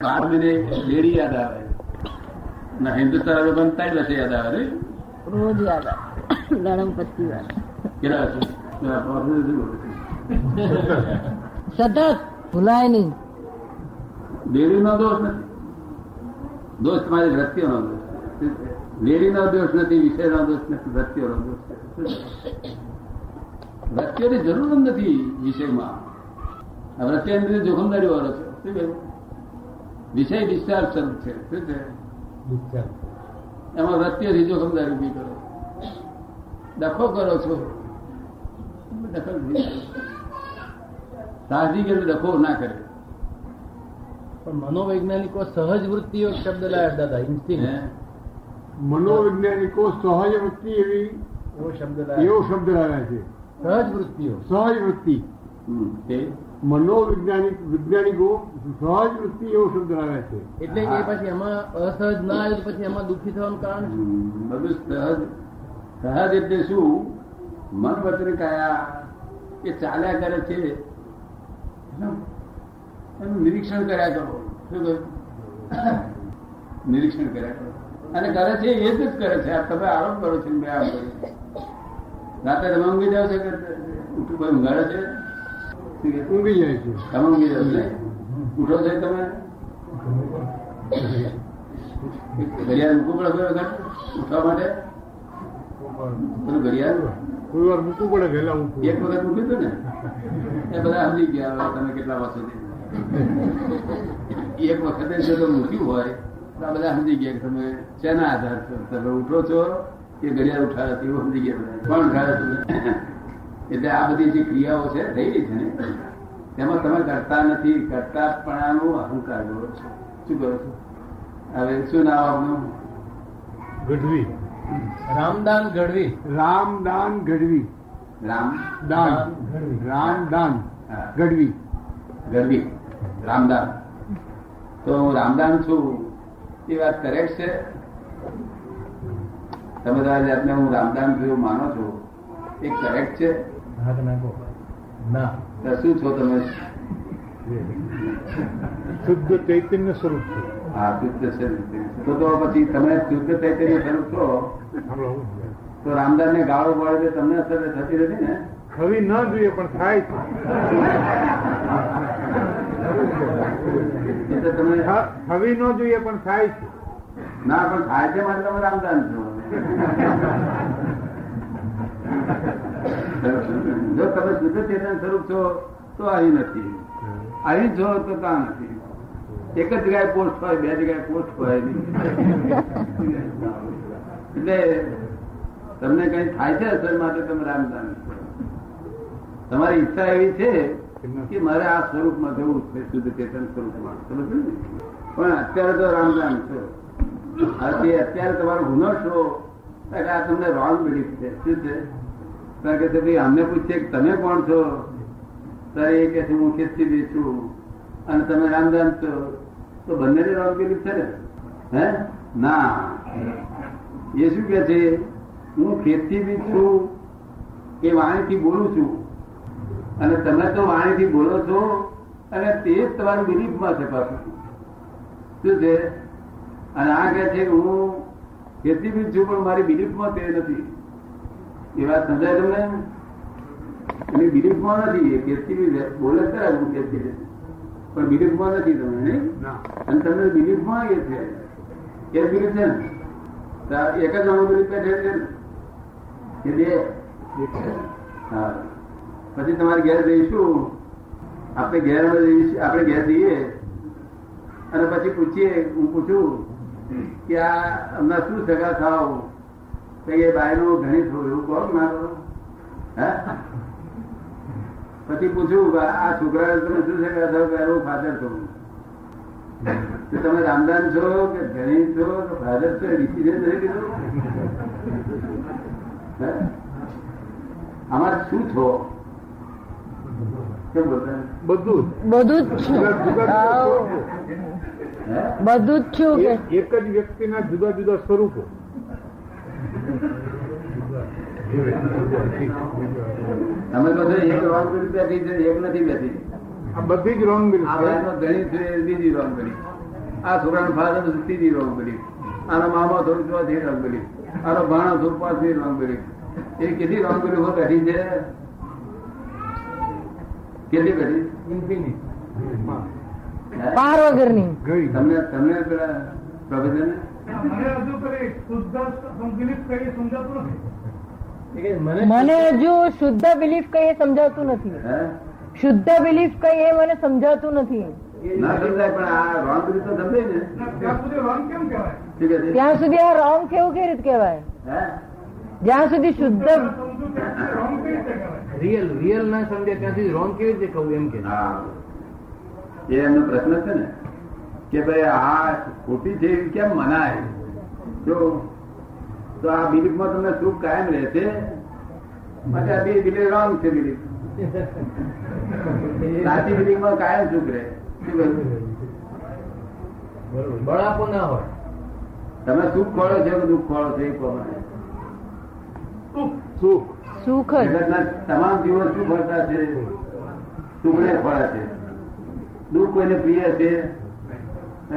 બાર મહિને યાદ આવે. ના હિન્દુસ્તાન હવે પણ ત્રણ વર્ષે યાદ આવે રે રોજ યાદ આવે. કેટલા પ્રોફેસર શું બોલે છે? સતત ભૂલાય નહીં. લેડીનો દોષ નથી. દોષ તમારી વૃત્તિઓનો દોષ લેડીનો દોષ નથી વિષયનો દોષ નથી વૃત્તિઓનો દોષ વૃત્તિઓની જરૂર નથી વિષયમાં. વૃત્તિ જોખમદારી વાળો છે. શું? વિષય ડિસ્ચાર્જ સ્વરૂપ છે શું છે એમાં વૃત્તિઓથી જોખમદારી ઊભી કરો ડખો કરો છો દખલ થઈ જાય. સાહજિક એટલે ડખો ના કરે પણ મનોવૈજ્ઞાનિકો સહજ વૃત્તિઓ એક શબ્દ લાયા દાદા ઇન્સ્ટિંગ હે? મનોવૈજ્ઞાનિકો સહજ વૃત્તિ એવી એવો શબ્દ એવો લાયા શબ્દ લાવ્યા છે સહજ વૃત્તિઓ સહજ વૃત્તિ હમ, તે મનોવૈજ્ઞાનિક વૈજ્ઞાનિકો સહજ વૃત્તિ એવો શબ્દ લાવ્યા છે. એટલે કે પછી એમાં અસહજ ના આવે તો પછી એમાં દુઃખી થવાનું કારણ બધું સહજ સહજ એટલે શું? મન વચન કયા? કે ચાલ્યા કરે છે? એનું નિરીક્ષણ કર્યા કરો. શું કહ્યું? નિરીક્ષણ કર્યા કરો. અને કરે છે એ જ કરે છે. તમે આરોપ કરો છો બે મેં આમ કર્યું. રાતે તમે ઊંઘી જાવ છો કે ઊંઘાડે છે? ઊંઘી જાય છે તમે ઊંઘી જાવ ને? ઉઠો છો તમે ઘડિયાળ મૂકવું પડે ઉઠવા માટે ઘડિયાળ કોઈ વાર મૂકવું પડે વહેલા એક વખત મૂક્યું હતું ને એ બધા સમજી ગયા તમે કેટલા વર્ષોથી એક વખતે જો તો મૂક્યું હોય તો આ બધા સમજી ગયા કે તમે શેના આધાર તમે ઉઠો છો કે ઘડિયાળ ઉઠાડે એવું સમજી ગયા બધા. કોણ ઉઠાડે એટલે આ બધી જે ક્રિયાઓ છે થઈ રહી છે ને? તેમાં તમે કરતા નથી કરતા પણ અહંકાર કરો છો. શું કરો છો? હવે શું નામ આપનું? ગઢવી. રામદાન ગઢવી. રામદાન ગઢવી. રામદાન રામદાન ગઢવી. ગઢવી. રામદાન. તો હું રામદાન છું. એ વાત કરેક્ટ છે. તમે તમારા જાતને હું રામદાન થયું માનો છો. એ કરેક્ટ છે. હાથ નાખો. ના. શું છો તમે? શુદ્ધ ચૈતન્ય સ્વરૂપ છો. હા શુદ્ધ છે તો તો પછી તમે શુદ્ધ ચૈતન્ય સ્વરૂપ છો. તો રામદાન ને ગાળો પડે તો તમને અસર થતી નથી ને? થવી ન જોઈએ પણ થાય છે. તમે થવી ન જોઈએ પણ થાય છે. ના પણ થાય છે મારે તમે રામદાન છો. જો તમે શુદ્ધ ચેતન સ્વરૂપ છો તો આવી નથી આવી છો તો ત્યાં નથી એક જ જગ્યાએ પોસ્ટ હોય બે જગ્યાએ પોસ્ટ હોય એટલે તમને કઈ થાય છે અસર માટે તમે રામદાન તમારી ઈચ્છા એવી છે કે મારે આ સ્વરૂપમાં જવું છે શુદ્ધ ચેતન સ્વરૂપમાં સમજ ને? પણ અત્યારે તો રામદાન છો અત્યારે તમારો ગુનો છો એટલે આ તમને રોંગ બિલીફ છે શું છે કે ભાઈ અમને પૂછીએ કે તમે કોણ છો? ત્યારે એ કે છે, હું ખેતી છું. અને તમે રામદાન છો. તો બંનેની બિલીફ છે ને? હે? ના. એ શું કે છે? હું ખેતી બી છું, એ વાણીથી બોલું છું. અને તમે તો વાણીથી બોલો છો, અને તે જ તમારી બિલીફમાં છે પાછું. શું છે? અને આ કહે છે હું ખેતી બી છું, પણ મારી બિલીફમાં તે નથી. એ વાત સમજાય તમને? એની બિલીફમાં નથી એ ખેતી બોલે ખરા હું છે. પણ બિલીફમાં નથી તમે નહીં? અને તમને બિલીફમાં એ છે? એ બિલીફ છે? ને એક જ અમુક બિલીફ બેઠે છે ને? બે? હા. પછી તમારે ઘેર જઈશું. આપણે ઘેર આપણે ઘેર જઈએ. અને પછી પૂછીએ હું પૂછું કે આ હમણાં શું સગા થાવ? તો એ બાયનું ઘણી થયું એવું કહો કે ના કહો? હે? પછી પૂછ્યું આ છોકરા તમે શું થાવ કે હું ફાધર છું તો તમે રામદાન છો કે ગણિત છો? કે ફાધર છો ડિસિઝન થઈ ગયું. હે? આમાં શું છો? કેમ બોલતા? બધું બધું જ છું. બધું જ છું એક જ વ્યક્તિના જુદા જુદા સ્વરૂપો. અમે તો એક રોંગ કરી બેઠી છે એક નથી બેઠી. આ બધી જ રોંગ આ ધણી છે બીજી રોંગ કરી આ છોકરાનો ફાધર સીધી રોંગ બિલીફ આનો મામા થોડું ચોથી રોંગ બિલીફ આનો ભાણો થોડું પાંચમી રોંગ બિલીફ એ કેટલી રોંગ હોય બેઠી છે? કેટલી બેઠી? ઇન્ફિનિટ વગરની. તમને તમને પેલા મને હજુ કરી શુદ્ધ સંકલિત કરી સમજાતું નથી એ કે મને મને હજુ શુદ્ધ બિલીફ કઈ એ સમજાવતું નથી હે શુદ્ધ બિલીફ કઈ એ મને સમજાવતું નથી ના સમજાય પણ આ રોંગ બિલીફ તો સમજાય ને ના, ત્યાં સુધી રોંગ કેમ કહેવાય શું કહે છે ત્યાં સુધી આ રોંગ કેવું કેવી રીતે કહેવાય હે જ્યાં સુધી શુદ્ધ સમજુ ત્યાં સુધી રોંગ કઈ રીતે કહેવાય રિયલ રિયલ ના સમજે ત્યાં સુધી રોંગ કેવી રીતે કહું એમ કે હા એ એમનો પ્રશ્ન છે ને કે ભાઈ આ ખોટી છે એવી કેમ મનાય? જો તો આ બિલીફમાં તમને સુખ કાયમ રહેશે. માટે આ બે બિલીફ રોંગ છે બિલીફ. સાચી બિલીફમાં કાયમ સુખ રહે. બળાપો ના હોય. તમે સુખ ખોળો છો કે દુઃખ ખોળો છો એ પ્રમાણે? સુખ. સુખ. જગતના તમામ જીવો શું ફરતા છે. સુખને ખોળે છે. દુઃખ કોઈને પ્રિય છે?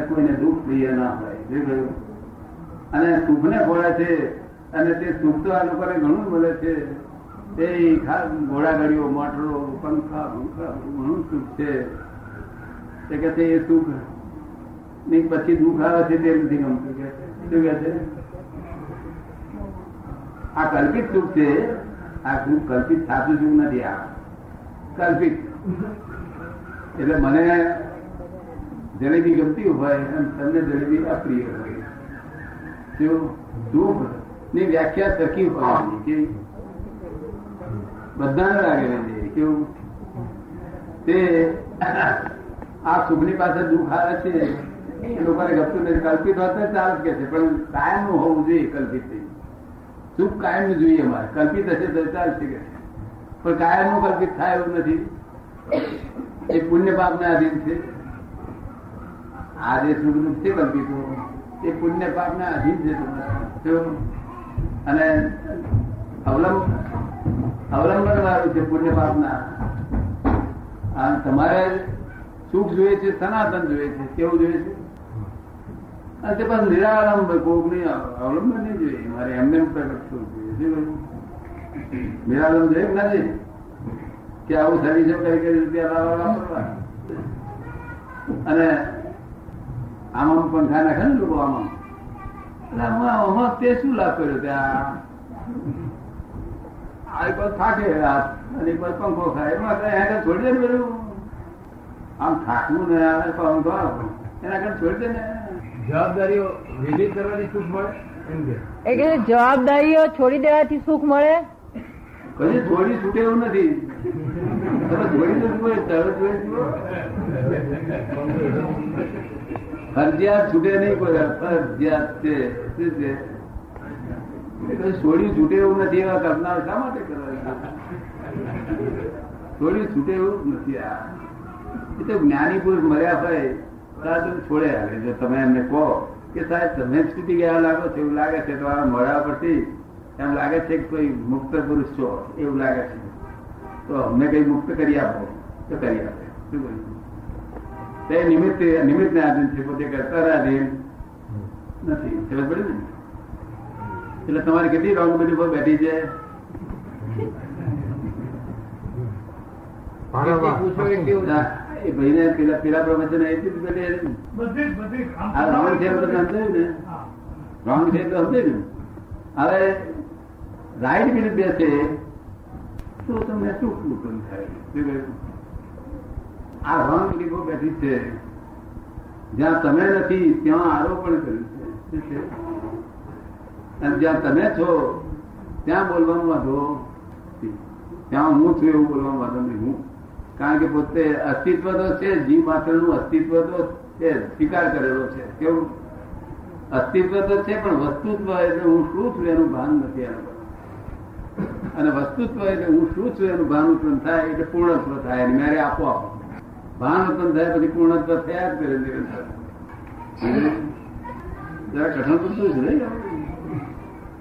કોઈને દુઃખ પ્રિય ના હોય? અને સુખને ખોળે છે, અને તે સુખ તો આ લોકોને ઘણું મળે છે. એ ઘોડાગાડીઓ મોટરો, પંખા પંખા ઘણું સુખ છે. તે કે છે સુખની પછી દુઃખ આવે છે, તે નથી ગમતું કે શું કે છે? આ કલ્પિત સુખ છે. આ સુખ કલ્પિત સાચું સુખ નથી આ. કલ્પિત. એટલે મને જલેબી ગમતી હોય અને તમને જલેબી અપ્રિય હોય શું સુખની વ્યાખ્યા સરખી હોવાની કે બધાને લાગે છે કેવું તે આ સુખની પાસે દુઃખ આવે છે એ લોકોને ગમતું નથી કલ્પિત હોત તો ચાલે કે છે પણ કાયમનું હોવું જોઈએ કલ્પિત નહીં. સુખ કાયમનું જોઈએ અમારે કલ્પિત હશે તો ચાલશે કે પણ કાયમનું કલ્પિત થાય એવું નથી એ પુણ્ય પાપ ને આધીન છે આ જે સુખ છે કલ્પિતો એ પુણ્ય પાપ ને અધીન છે અને અવલંબ અવલંબન વાળું છે પુણ્ય પાપ ના તમારે સુખ જોઈએ છે, સનાતન જોઈએ છે, કેવું જોઈએ છે? અને તે પણ નિરાલંબ કોક નહીં અવલંબન નહીં જોઈએ. મારે એમને એમ પ્રગટ થવું જોઈએ? નિરાલંબ જોઈએ નથી? કે આવું સર્વિસો કરી રૂપિયા લાવવા અને આમ પંખા નાખે ને લોકો આમ? એટલે આમાં આમાં તે શું લાભ કર્યો ત્યાં આ એક બાજુ થાકે હાથ અને એક બાજુ પંખો ખાય. એમાં કઈ આગળ છોડી દે ને બધું આમ થાકવું ને આવે પંખો એના આગળ છોડી દે ને. જવાબદારીઓ વિધિ કરવાની સુખ મળે એ કે જવાબદારીઓ છોડી દેવાથી સુખ મળે? કદી જોડી છૂટે એવું નથી. તમે છોડી તો જુઓ તરત જોઈ જુઓ. ફરજિયાત છૂટે નહીં કોઈ. ફરજિયાત છે. શું છે? એ છોડી છૂટે એવું નથી, એવા કરનાર શા માટે કરવા છોડી છૂટે એવું નથી આ. એ જ્ઞાની પુરુષ મર્યા હોય તો છોડે આવે. જો તમે એમને કહો કે સાહેબ, તમે છૂટી ગયા લાગો છો? એવું લાગે છે તમારા મળ્યા પરથી એમ લાગે છે કે કોઈ મુક્ત પુરુષ છો? એવું લાગે છે. તો અમને કઈ મુક્ત કરી આપો. તો કરી આપે. શું કહ્યું? તે નિમિત્તે નિમિત્ત ને આધીન છે પોતે કરતા આધીન નથી. ખબર પડે ને? એટલે તમારે કેટલી બેઠી છે? એ ભાઈને પેલા પેલા પ્રવચન બેઠી ને. બધી આ રોંગ છે ને? હા. છે તો સમજાયું ને? હવે રાઈટ મિનિટ બેસે તો તમને શું નુકસાન થાય? આ રોંગ બિલીફો બેઠી છે. જ્યાં તમે નથી, ત્યાં આરોપણ કર્યું છે. અને જ્યાં તમે છો, ત્યાં બોલવાનું વાંધો ત્યાં હું છું એવું બોલવાનું વાંધો નહીં હું કારણ કે પોતે અસ્તિત્વ તો છે જીવ માત્રનું અસ્તિત્વ તો છે સ્વીકાર કરેલો છે. કેવું? અસ્તિત્વ તો છે, પણ વસ્તુત્વ એટલે હું શું છું એનું ભાન નથી એનું અને વસ્તુત્વ એટલે હું શું છું એનું ભાન ઉત્પન્ન થાય, એટલે પૂર્ણત્વ થાય મારે આપો આપો. ભાન ઉત્પન્ન થયા પછી પૂર્ણત્વ થયા જ કરે નિરંતર જરા કઠણ છે નહીં?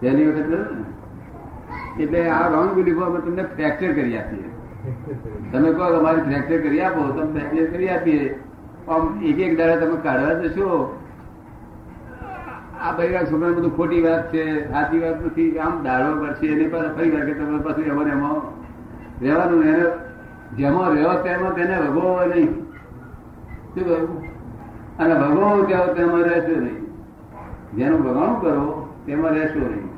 પહેલી વખત એટલે આ રોંગ બિલીફો અમે તમને ફ્રેક્ચર કરી આપીએ. તમે કહો અમારી ફ્રેક્ચર કરી આપો તમે ફ્રેક્ચર કરી આપીએ. આમ એક એક દાડા તમે કાઢવા જશો. આ બૈરા છોકરા બધું ખોટી વાત છે સાચી વાત નથી. આમ દાડો પડશે એને પાછા ફરી વાર કે તમે પાછું એમાં એમાં રહેવાનું એને જેમાં રહ્યો તેમાં તેને ભગવો નહીં. શું કહ્યું? અને ભગવો ત્યાં તેમાં રહેશો નહીં? જેનું ભગવાન કરો તેમાં રહેશો નહીં.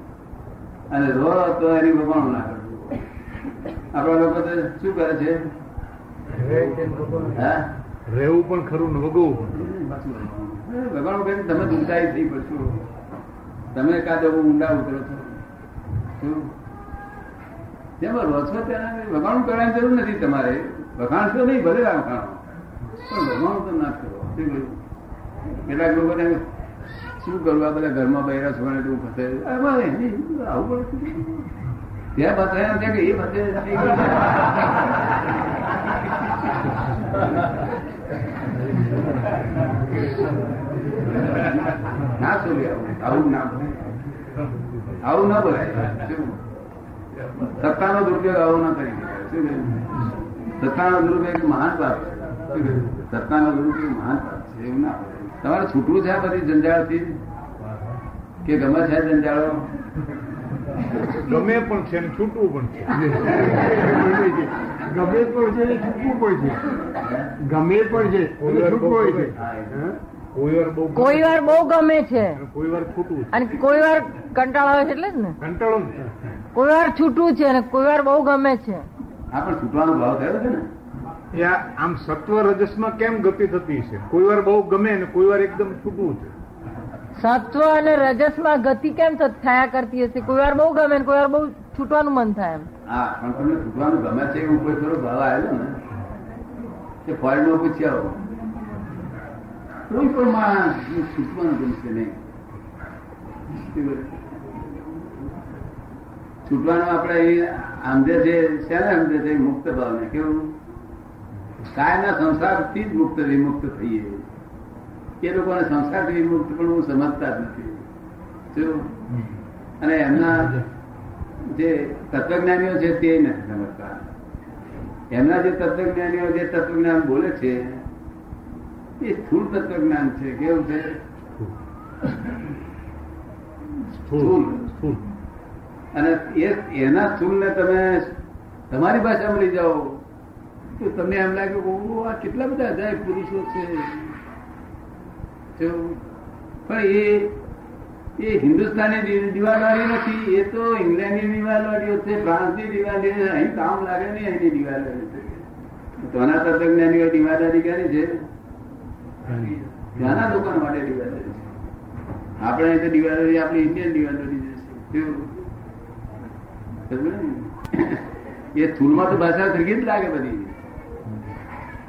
અને રો તો એની ભગવાન ના કરજો આપણા લોકો તો શું કરે છે? હા? રહેવું પણ ખરું ને પણ ભગવાન કહે તમે દુઃખદાયી થઈ પડશો તમે કાદો ઊંડા ઉતરો છો. શું? જેમાં રોજ છો ત્યાં કરવાની જરૂર નથી તમારે. વખાણશો નહીં, ભલે વખાણો પણ વખાણ તો ના કરો. શું કહ્યું? કેટલાક લોકોને શું કરવું બધા ઘરમાં બહેરા છોકરા એવું ફસે. આવું પડે ત્યાં બતાવ્યા ત્યાં કે એ ફસે. ના છોડી આવું ના બોલાય. આવું ના બોલાય. શું? સત્તાનો દુરુપયોગ આવો ના કરી સત્તાનો દુરુપયોગ મહાન પાપ છે. સત્તાનો દુરુપયોગ મહાન પાપ છે એવું ના તમારે છૂટવું છે આ બધી જંજાળથી? કે ગમે છે જંજાળો? ગમે પણ છે ને છૂટવું પણ છે. ગમે પણ છે ને છૂટવું પણ છે. ગમે પણ છે છૂટવું હોય છે. કોઈ વાર બહુ કોઈ વાર બહુ ગમે છે. કોઈ વાર છૂટવું અને કોઈ વાર કંટાળો આવે છે એટલે જ ને? કંટાળો ને કોઈ વાર છૂટું છે અને કોઈ વાર બહુ ગમે છે. આ પણ છૂટવાનો ભાવ થયો છે ને? આમ સત્વ રજસમાં કેમ ગતિ થતી છે? કોઈ વાર બહુ ગમે ને કોઈ વાર એકદમ છૂટવું છે. સત્વ અને રજસમાં ગતિ કેમ થયા કરતી હશે? કોઈ વાર બહુ ગમે ને કોઈ વાર બહુ છૂટવાનું મન થાય એમ. હા પણ તમને છૂટવાનું ગમે છે એવું કોઈ થોડો ભાવ આવેલો ને? કે ફળ નો પૂછી આવો કોઈ પણ માણસ છૂટવાનું ગમશે નહીં. છૂટવાનું આપણે સમજે છે શેને સમજે છે? મુક્ત ભાવને કેવું કાયના સંસારથી જ મુક્ત વિમુક્ત થઈએ. એ લોકોને સંસારથી વિમુક્ત પણ હું સમજતા જ નથી. અને એમના જે તત્વજ્ઞાનીઓ છે તે નથી સમજતા. એમના જે તત્વજ્ઞાનીઓ જે તત્વજ્ઞાન બોલે છે એ સ્થૂળ તત્વજ્ઞાન છે. કેવું છે? સ્થૂળ. અને એના સ્થૂળને તમે તમારી ભાષામાં લઈ જાઓ. તો તમને એમ લાગે કે આ કેટલા બધા અજાય પુરુષો છે. પણ એ એ હિન્દુસ્તાની દી- નથી, એ તો ઇંગ્લેન્ડની દીવાલવાળીઓ છે, ફ્રાન્સની દીવાલવાળી અહીં કામ લાગે નહીં, અહીંની દીવાલવાળી છે. તોના તત્વજ્ઞાનીઓ દીવાલવાળી કરી છે. ત્યાંના લોકો માટે દીવાલવાળી છે. આપણે અહીં તો દીવાલવાળી આપણી ઇન્ડિયન દીવાલવાળી છે? એ સ્થૂળમાં તો ભાષા સરખી જ લાગે બધી.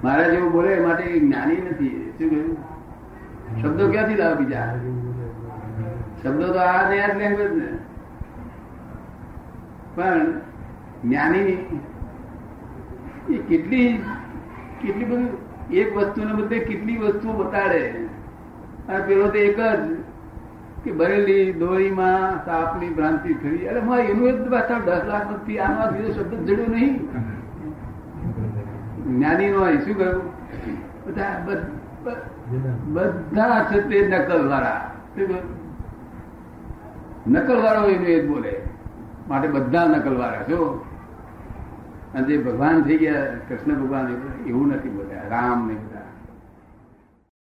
મારા જેવું બોલે માટે જ્ઞાની નથી. શું કહ્યું? શબ્દો ક્યાંથી લાવે બીજા? શબ્દો તો આ ને આ લેંગ્વેજ ને. પણ જ્ઞાની એ કેટલી કેટલી બધી, એક વસ્તુને બધે કેટલી વસ્તુઓ બતાડે. અને પેલો તો એક જ. કે બરેલી દોરીમાં સાપની ભ્રાંતિ થઈ. અરે માં એનું એક પાછા દસ લાખ નથી આનો બીજો શબ્દ જડ્યો નહીં. જ્ઞાની નો શું કહ્યું? બધા બધ- છે તે નકલ વાળા નકલ વાળો એનું એ જ બોલે. માટે બધા નકલ વાળા જો અને જે ભગવાન થઈ ગયા કૃષ્ણ ભગવાન એવું નથી બોલ્યા. રામ નહીં